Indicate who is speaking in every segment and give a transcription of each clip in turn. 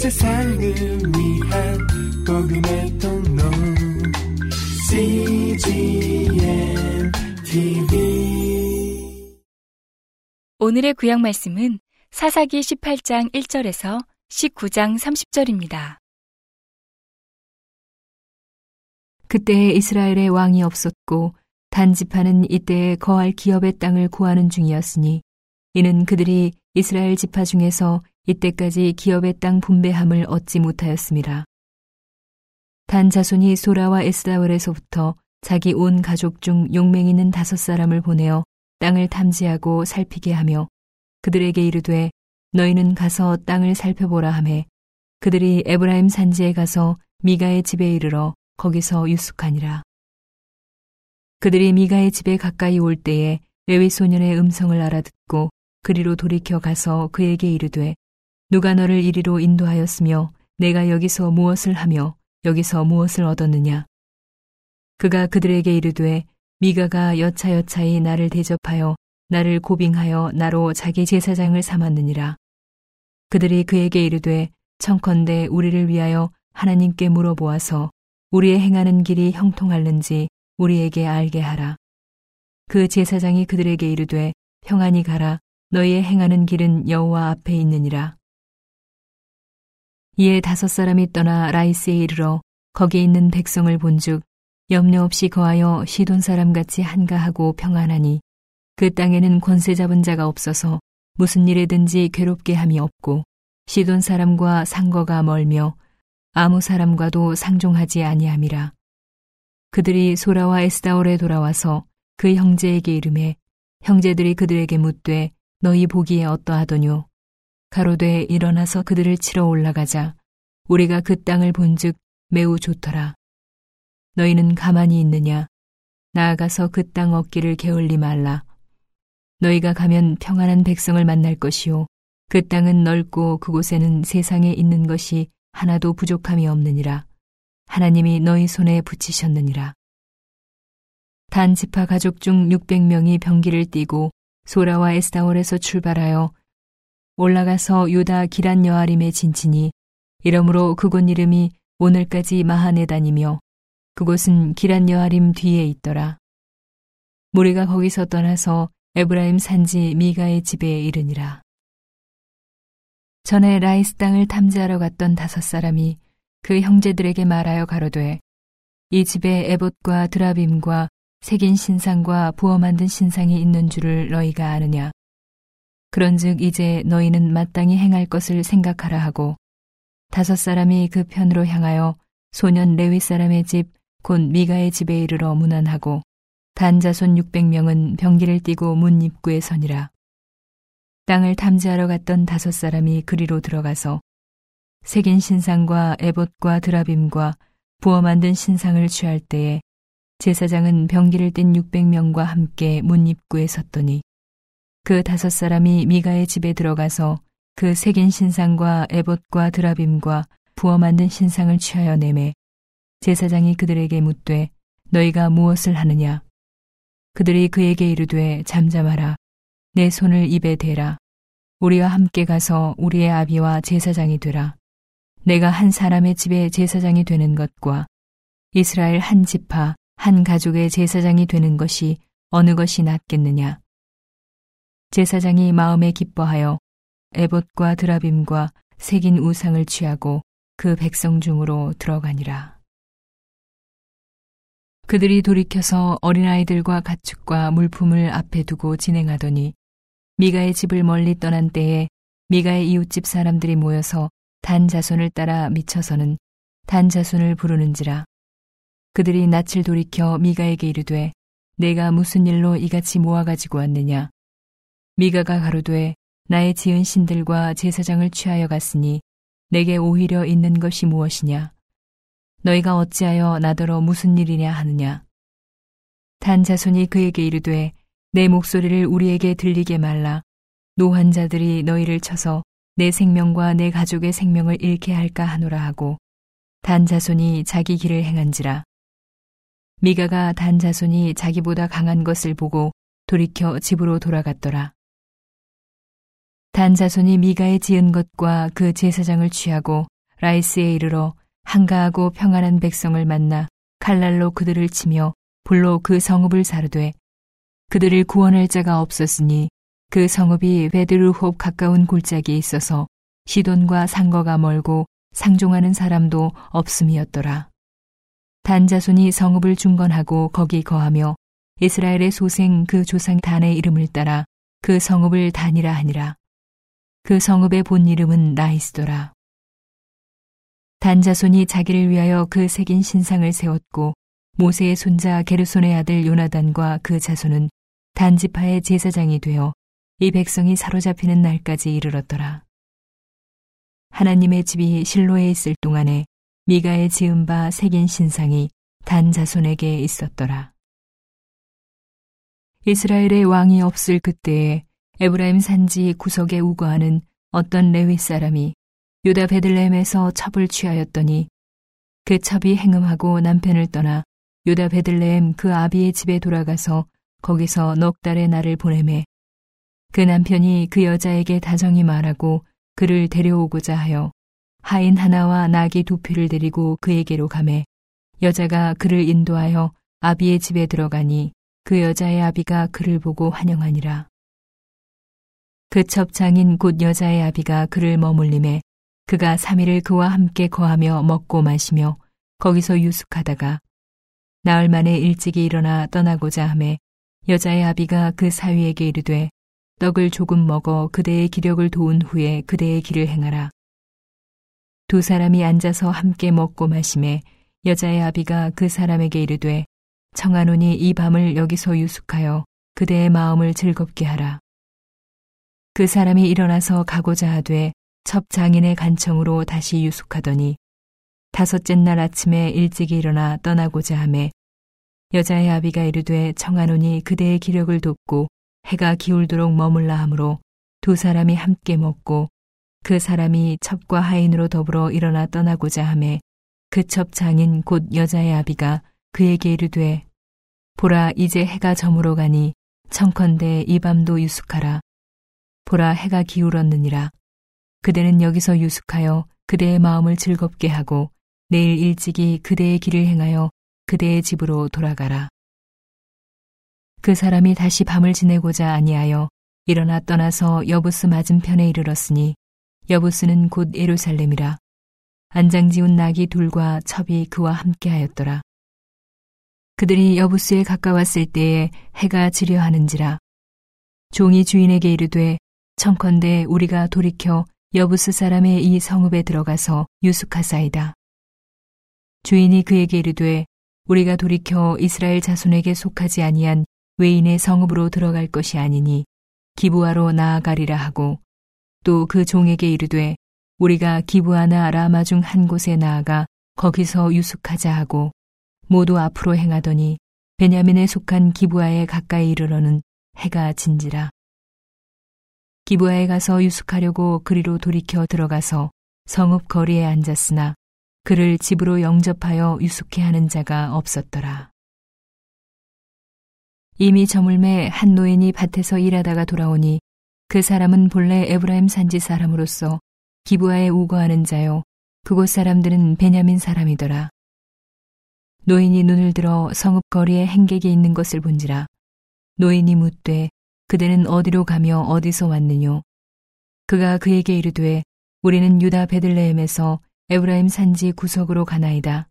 Speaker 1: 세상을 위한 복음의 통로 CGM TV
Speaker 2: 오늘의 구약 말씀은 사사기 18장 1절에서 19장 30절입니다.
Speaker 3: 그때에 이스라엘의 왕이 없었고 단지파는 이때에 거할 기업의 땅을 구하는 중이었으니 이는 그들이 이스라엘 지파 중에서 이때까지 기업의 땅 분배함을 얻지 못하였습니다. 단 자손이 소라와 에스다월에서부터 자기 온 가족 중 용맹 있는 다섯 사람을 보내어 땅을 탐지하고 살피게 하며 그들에게 이르되 너희는 가서 땅을 살펴보라 하매 그들이 에브라임 산지에 가서 미가의 집에 이르러 거기서 유숙하니라. 그들이 미가의 집에 가까이 올 때에 레위 소년의 음성을 알아듣고 그리로 돌이켜 가서 그에게 이르되 누가 너를 이리로 인도하였으며 내가 여기서 무엇을 하며 여기서 무엇을 얻었느냐 그가 그들에게 이르되 미가가 여차여차히 나를 대접하여 나를 고빙하여 나로 자기 제사장을 삼았느니라 그들이 그에게 이르되 청컨대 우리를 위하여 하나님께 물어보아서 우리의 행하는 길이 형통할는지 우리에게 알게 하라. 그 제사장이 그들에게 이르되 평안히 가라 너희의 행하는 길은 여호와 앞에 있느니라. 이에 다섯 사람이 떠나 라이스에 이르러 거기 있는 백성을 본즉 염려 없이 거하여 시돈 사람 같이 한가하고 평안하니 그 땅에는 권세 잡은 자가 없어서 무슨 일에든지 괴롭게 함이 없고 시돈 사람과 상거가 멀며 아무 사람과도 상종하지 아니함이라. 그들이 소라와 에스다올에 돌아와서 그 형제에게 이름해 형제들이 그들에게 묻되 너희 보기에 어떠하더뇨? 가로되 일어나서 그들을 치러 올라가자. 우리가 그 땅을 본즉 매우 좋더라. 너희는 가만히 있느냐? 나아가서 그 땅 얻기를 게을리 말라. 너희가 가면 평안한 백성을 만날 것이요. 그 땅은 넓고 그곳에는 세상에 있는 것이 하나도 부족함이 없느니라. 하나님이 너희 손에 붙이셨느니라. 단 지파 가족 중 600명이 병기를 띠고 소라와 에스다올에서 출발하여 올라가서 유다 기란 여아림에 진치니 이러므로 그곳 이름이 오늘까지 마하네다니며 그곳은 기란 여아림 뒤에 있더라. 무리가 거기서 떠나서 에브라임 산지 미가의 집에 이르니라. 전에 라이스 땅을 탐지하러 갔던 다섯 사람이 그 형제들에게 말하여 가로되 이 집에 에봇과 드라빔과 새긴 신상과 부어 만든 신상이 있는 줄을 너희가 아느냐 그런즉 이제 너희는 마땅히 행할 것을 생각하라 하고 다섯 사람이 그 편으로 향하여 소년 레위 사람의 집 곧 미가의 집에 이르러 문안하고 단자손 600명은 병기를 띠고 문 입구에 서니라. 땅을 탐지하러 갔던 다섯 사람이 그리로 들어가서 색인 신상과 에봇과 드라빔과 부어 만든 신상을 취할 때에 제사장은 병기를 띤 600명과 함께 문 입구에 섰더니 그 다섯 사람이 미가의 집에 들어가서 그 색인 신상과 에봇과 드라빔과 부어 만든 신상을 취하여 내매 제사장이 그들에게 묻되 너희가 무엇을 하느냐 그들이 그에게 이르되 잠잠하라 내 손을 입에 대라. 우리와 함께 가서 우리의 아비와 제사장이 되라. 내가 한 사람의 집에 제사장이 되는 것과 이스라엘 한 지파, 한 가족의 제사장이 되는 것이 어느 것이 낫겠느냐. 제사장이 마음에 기뻐하여 에봇과 드라빔과 색인 우상을 취하고 그 백성 중으로 들어가니라. 그들이 돌이켜서 어린아이들과 가축과 물품을 앞에 두고 진행하더니 미가의 집을 멀리 떠난 때에 미가의 이웃집 사람들이 모여서 단 자손을 따라 미쳐서는 단 자손을 부르는지라. 그들이 낯을 돌이켜 미가에게 이르되 내가 무슨 일로 이같이 모아가지고 왔느냐. 미가가 가로되 나의 지은 신들과 제사장을 취하여 갔으니 내게 오히려 있는 것이 무엇이냐. 너희가 어찌하여 나더러 무슨 일이냐 하느냐. 단 자손이 그에게 이르되 네 목소리를 우리에게 들리게 말라. 노한 자들이 너희를 쳐서 네 생명과 네 가족의 생명을 잃게 할까 하노라 하고 단 자손이 자기 길을 행한지라. 미가가 단 자손이 자기보다 강한 것을 보고 돌이켜 집으로 돌아갔더라. 단 자손이 미가에 지은 것과 그 제사장을 취하고 라이스에 이르러 한가하고 평안한 백성을 만나 칼날로 그들을 치며 불로 그 성읍을 사르되 그들을 구원할 자가 없었으니 그 성읍이 베드르홉 가까운 골짜기에 있어서 시돈과 상거가 멀고 상종하는 사람도 없음이었더라. 단 자손이 성읍을 중건하고 거기 거하며 이스라엘의 소생 그 조상 단의 이름을 따라 그 성읍을 단이라 하니라. 그 성읍의 본 이름은 라이스더라. 단자손이 자기를 위하여 그 새긴 신상을 세웠고 모세의 손자 게르손의 아들 요나단과 그 자손은 단지파의 제사장이 되어 이 백성이 사로잡히는 날까지 이르렀더라. 하나님의 집이 실로에 있을 동안에 미가의 지은 바 새긴 신상이 단 자손에게 있었더라. 이스라엘의 왕이 없을 그때에 에브라임 산지 구석에 우거하는 어떤 레위 사람이 유다 베들레헴에서 첩을 취하였더니 그 첩이 행음하고 남편을 떠나 유다 베들레헴 그 아비의 집에 돌아가서 거기서 넉 달의 날을 보내매 그 남편이 그 여자에게 다정히 말하고 그를 데려오고자 하여 하인 하나와 나귀 두 피를 데리고 그에게로 가매 여자가 그를 인도하여 아비의 집에 들어가니 그 여자의 아비가 그를 보고 환영하니라. 그 첩장인 곧 여자의 아비가 그를 머물림에 그가 3일을 그와 함께 거하며 먹고 마시며 거기서 유숙하다가 나흘 만에 일찍이 일어나 떠나고자 하매 여자의 아비가 그 사위에게 이르되 떡을 조금 먹어 그대의 기력을 도운 후에 그대의 길을 행하라. 두 사람이 앉아서 함께 먹고 마심에 여자의 아비가 그 사람에게 이르되 청하노니 이 밤을 여기서 유숙하여 그대의 마음을 즐겁게 하라. 그 사람이 일어나서 가고자 하되 첩 장인의 간청으로 다시 유숙하더니 다섯째 날 아침에 일찍 일어나 떠나고자 하매 여자의 아비가 이르되 청하노니 그대의 기력을 돕고 해가 기울도록 머물라 하므로 두 사람이 함께 먹고 그 사람이 첩과 하인으로 더불어 일어나 떠나고자 하매 그 첩 장인 곧 여자의 아비가 그에게 이르되 보라 이제 해가 저물어 가니 청컨대 이 밤도 유숙하라 보라 해가 기울었느니라. 그대는 여기서 유숙하여 그대의 마음을 즐겁게 하고 내일 일찍이 그대의 길을 행하여 그대의 집으로 돌아가라. 그 사람이 다시 밤을 지내고자 아니하여 일어나 떠나서 여부스 맞은편에 이르렀으니 여부스는 곧 예루살렘이라. 안장지운 낙이 둘과 첩이 그와 함께하였더라. 그들이 여부스에 가까웠을 때에 해가 지려 하는지라. 종이 주인에게 이르되 청컨대 우리가 돌이켜 여부스 사람의 이 성읍에 들어가서 유숙하사이다. 주인이 그에게 이르되 우리가 돌이켜 이스라엘 자손에게 속하지 아니한 외인의 성읍으로 들어갈 것이 아니니 기부하러 나아가리라 하고 또 그 종에게 이르되 우리가 기부하나 라마 중 한 곳에 나아가 거기서 유숙하자 하고 모두 앞으로 행하더니 베냐민에 속한 기부하에 가까이 이르러는 해가 진지라. 기부하에 가서 유숙하려고 그리로 돌이켜 들어가서 성읍 거리에 앉았으나 그를 집으로 영접하여 유숙해 하는 자가 없었더라. 이미 저물매 한 노인이 밭에서 일하다가 돌아오니 그 사람은 본래 에브라임 산지 사람으로서 기부하에 우거하는 자요. 그곳 사람들은 베냐민 사람이더라. 노인이 눈을 들어 성읍 거리에 행객이 있는 것을 본지라. 노인이 묻되 그대는 어디로 가며 어디서 왔느뇨? 그가 그에게 이르되 우리는 유다 베들레헴에서 에브라임 산지 구석으로 가나이다.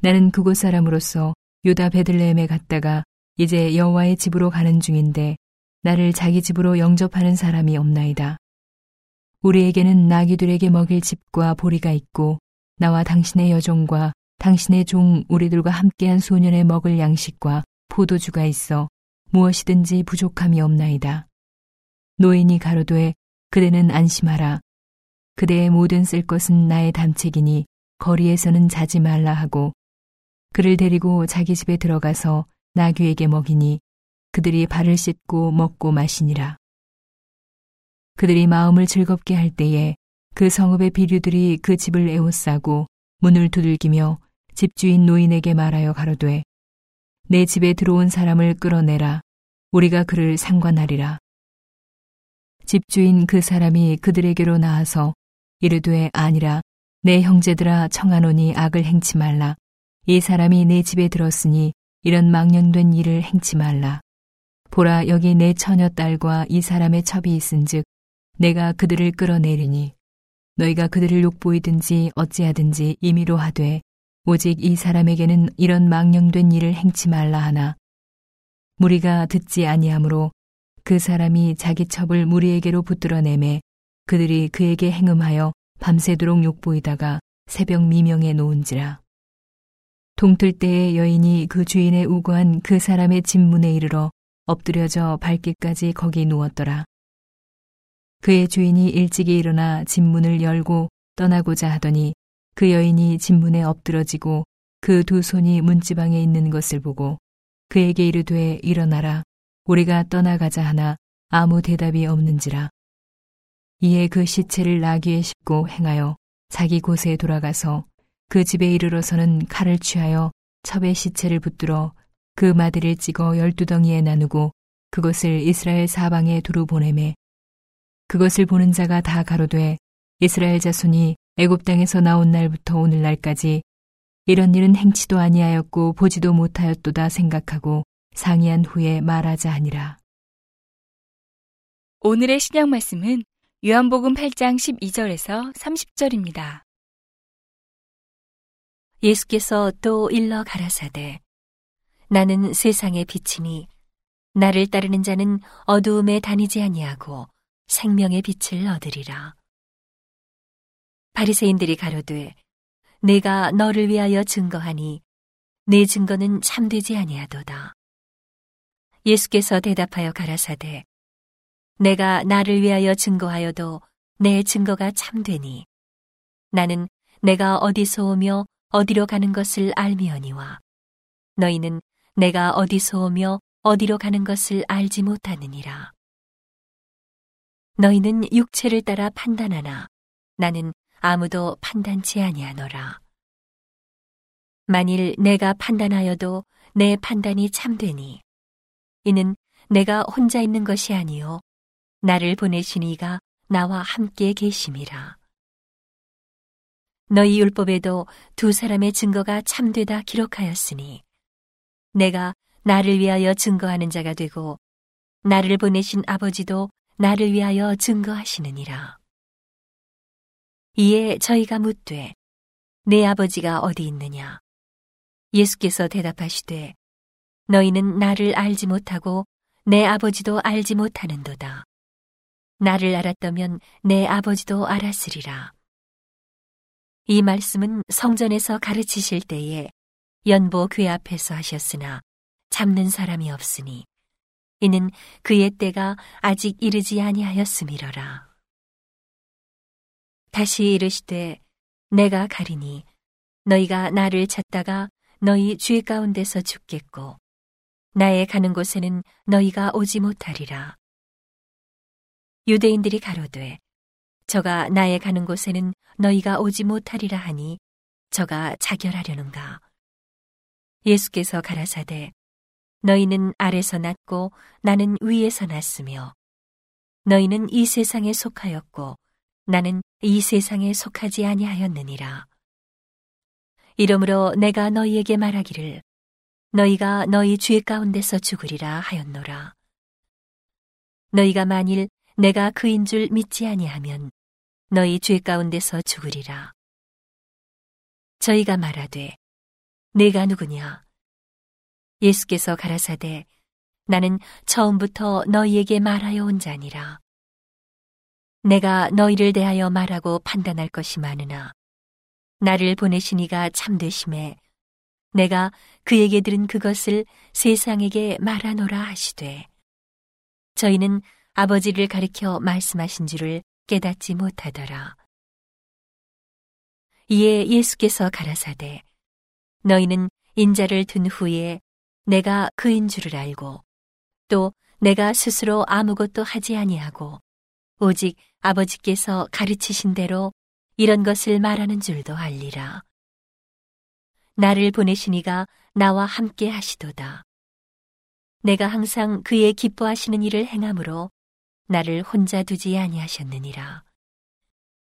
Speaker 3: 나는 그곳 사람으로서 유다 베들레헴에 갔다가 이제 여호와의 집으로 가는 중인데 나를 자기 집으로 영접하는 사람이 없나이다. 우리에게는 나귀들에게 먹일 집과 보리가 있고 나와 당신의 여종과 당신의 종 우리들과 함께한 소년의 먹을 양식과 포도주가 있어 무엇이든지 부족함이 없나이다. 노인이 가로되 그대는 안심하라. 그대의 모든 쓸 것은 나의 담책이니 거리에서는 자지 말라 하고 그를 데리고 자기 집에 들어가서 나귀에게 먹이니 그들이 발을 씻고 먹고 마시니라. 그들이 마음을 즐겁게 할 때에 그 성읍의 비류들이 그 집을 에워싸고 문을 두들기며 집주인 노인에게 말하여 가로되 내 집에 들어온 사람을 끌어내라. 우리가 그를 상관하리라. 집주인 그 사람이 그들에게로 나와서 이르되 아니라 내 형제들아 청하노니 악을 행치 말라. 이 사람이 내 집에 들었으니 이런 망령된 일을 행치 말라. 보라 여기 내 처녀 딸과 이 사람의 첩이 있은즉 내가 그들을 끌어내리니 너희가 그들을 욕보이든지 어찌하든지 임의로 하되 오직 이 사람에게는 이런 망령된 일을 행치 말라 하나 무리가 듣지 아니하므로 그 사람이 자기 첩을 무리에게로 붙들어내매 그들이 그에게 행음하여 밤새도록 욕보이다가 새벽 미명에 놓은지라. 동틀 때에 여인이 그 주인의 우고한 그 사람의 집문에 이르러 엎드려져 발길까지 거기 누웠더라. 그의 주인이 일찍이 일어나 집문을 열고 떠나고자 하더니 그 여인이 집문에 엎드러지고 그 두 손이 문지방에 있는 것을 보고 그에게 이르되 일어나라 우리가 떠나가자 하나 아무 대답이 없는지라. 이에 그 시체를 나귀에 싣고 행하여 자기 곳에 돌아가서 그 집에 이르러서는 칼을 취하여 첩의 시체를 붙들어 그 마디를 찍어 열두 덩이에 나누고 그것을 이스라엘 사방에 두루 보내매 그것을 보는 자가 다 가로되 이스라엘 자손이 애굽 땅에서 나온 날부터 오늘날까지 이런 일은 행치도 아니하였고 보지도 못하였도다 생각하고 상의한 후에 말하자 하니라.
Speaker 2: 오늘의 신약 말씀은 요한복음 8장 12절에서 30절입니다.
Speaker 4: 예수께서 또 일러 가라사대 나는 세상의 빛이니 나를 따르는 자는 어두움에 다니지 아니하고 생명의 빛을 얻으리라. 바리새인들이 가로되 내가 너를 위하여 증거하니 내 증거는 참되지 아니하도다. 예수께서 대답하여 가라사대 내가 나를 위하여 증거하여도 내 증거가 참되니 나는 내가 어디서 오며 어디로 가는 것을 알미언니와 너희는 내가 어디서 오며 어디로 가는 것을 알지 못하느니라. 너희는 육체를 따라 판단하나 나는 아무도 판단치 아니하노라. 만일 내가 판단하여도 내 판단이 참되니 이는 내가 혼자 있는 것이 아니요 나를 보내신 이가 나와 함께 계심이라. 너희 율법에도 두 사람의 증거가 참되다 기록하였으니 내가 나를 위하여 증거하는 자가 되고 나를 보내신 아버지도 나를 위하여 증거하시느니라. 이에 저희가 묻되 내 아버지가 어디 있느냐? 예수께서 대답하시되 너희는 나를 알지 못하고 내 아버지도 알지 못하는도다. 나를 알았다면 내 아버지도 알았으리라. 이 말씀은 성전에서 가르치실 때에 연보 궤 앞에서 하셨으나 잡는 사람이 없으니 이는 그의 때가 아직 이르지 아니하였음이러라. 다시 이르시되 내가 가리니 너희가 나를 찾다가 너희 죄 가운데서 죽겠고 나의 가는 곳에는 너희가 오지 못하리라. 유대인들이 가로되 저가 나의 가는 곳에는 너희가 오지 못하리라 하니 저가 자결하려는가. 예수께서 가라사대 너희는 아래서 났고 나는 위에서 났으며 너희는 이 세상에 속하였고 나는 이 세상에 속하지 아니하였느니라. 이러므로 내가 너희에게 말하기를 너희가 너희 죄 가운데서 죽으리라 하였노라. 너희가 만일 내가 그인 줄 믿지 아니하면 너희 죄 가운데서 죽으리라. 저희가 말하되 내가 누구냐? 예수께서 가라사대 나는 처음부터 너희에게 말하여 온 자니라. 내가 너희를 대하여 말하고 판단할 것이 많으나 나를 보내신 이가 참되심에 내가 그에게 들은 그것을 세상에게 말하노라 하시되 저희는 아버지를 가리켜 말씀하신 줄을 깨닫지 못하더라. 이에 예수께서 가라사대 너희는 인자를 둔 후에 내가 그인 줄을 알고 또 내가 스스로 아무것도 하지 아니하고 오직 아버지께서 가르치신 대로 이런 것을 말하는 줄도 알리라. 나를 보내시니가 나와 함께 하시도다. 내가 항상 그의 기뻐하시는 일을 행함으로 나를 혼자 두지 아니하셨느니라.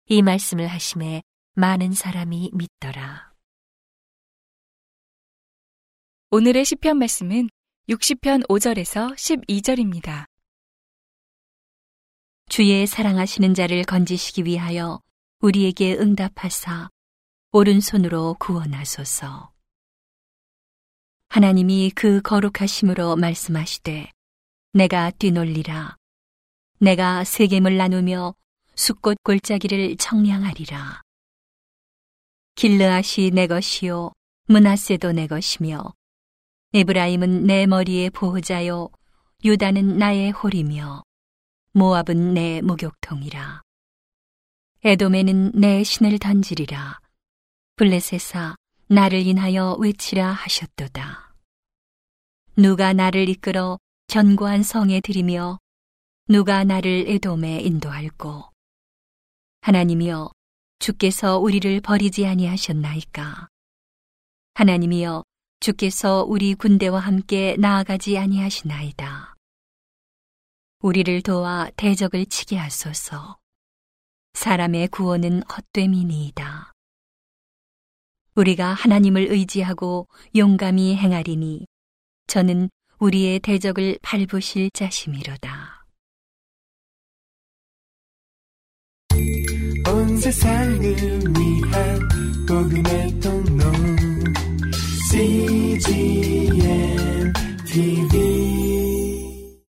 Speaker 4: 이 말씀을 하심에 많은 사람이 믿더라.
Speaker 2: 오늘의 시편 말씀은 60편 5절에서 12절입니다.
Speaker 4: 주의 사랑하시는 자를 건지시기 위하여 우리에게 응답하사 오른손으로 구원하소서. 하나님이 그 거룩하심으로 말씀하시되 내가 뛰놀리라. 내가 세겜을 나누며 숫꽃 골짜기를 청량하리라. 길르앗이 내 것이요 문하세도 내 것이며 에브라임은 내 머리의 보호자요 유다는 나의 홀이며 모압은 내 목욕통이라. 에돔에는 내 신을 던지리라. 블레셋아 나를 인하여 외치라 하셨도다. 누가 나를 이끌어 견고한 성에 들이며 누가 나를 에돔에 인도할꼬. 하나님이여 주께서 우리를 버리지 아니하셨나이까. 하나님이여 주께서 우리 군대와 함께 나아가지 아니하시나이다. 우리를 도와 대적을 치게 하소서. 사람의 구원은 헛됨이니이다. 우리가 하나님을 의지하고 용감히 행하리니 저는 우리의 대적을 밟으실 자심이로다.
Speaker 1: 온 세상을 위한 복음의 통로 CGM TV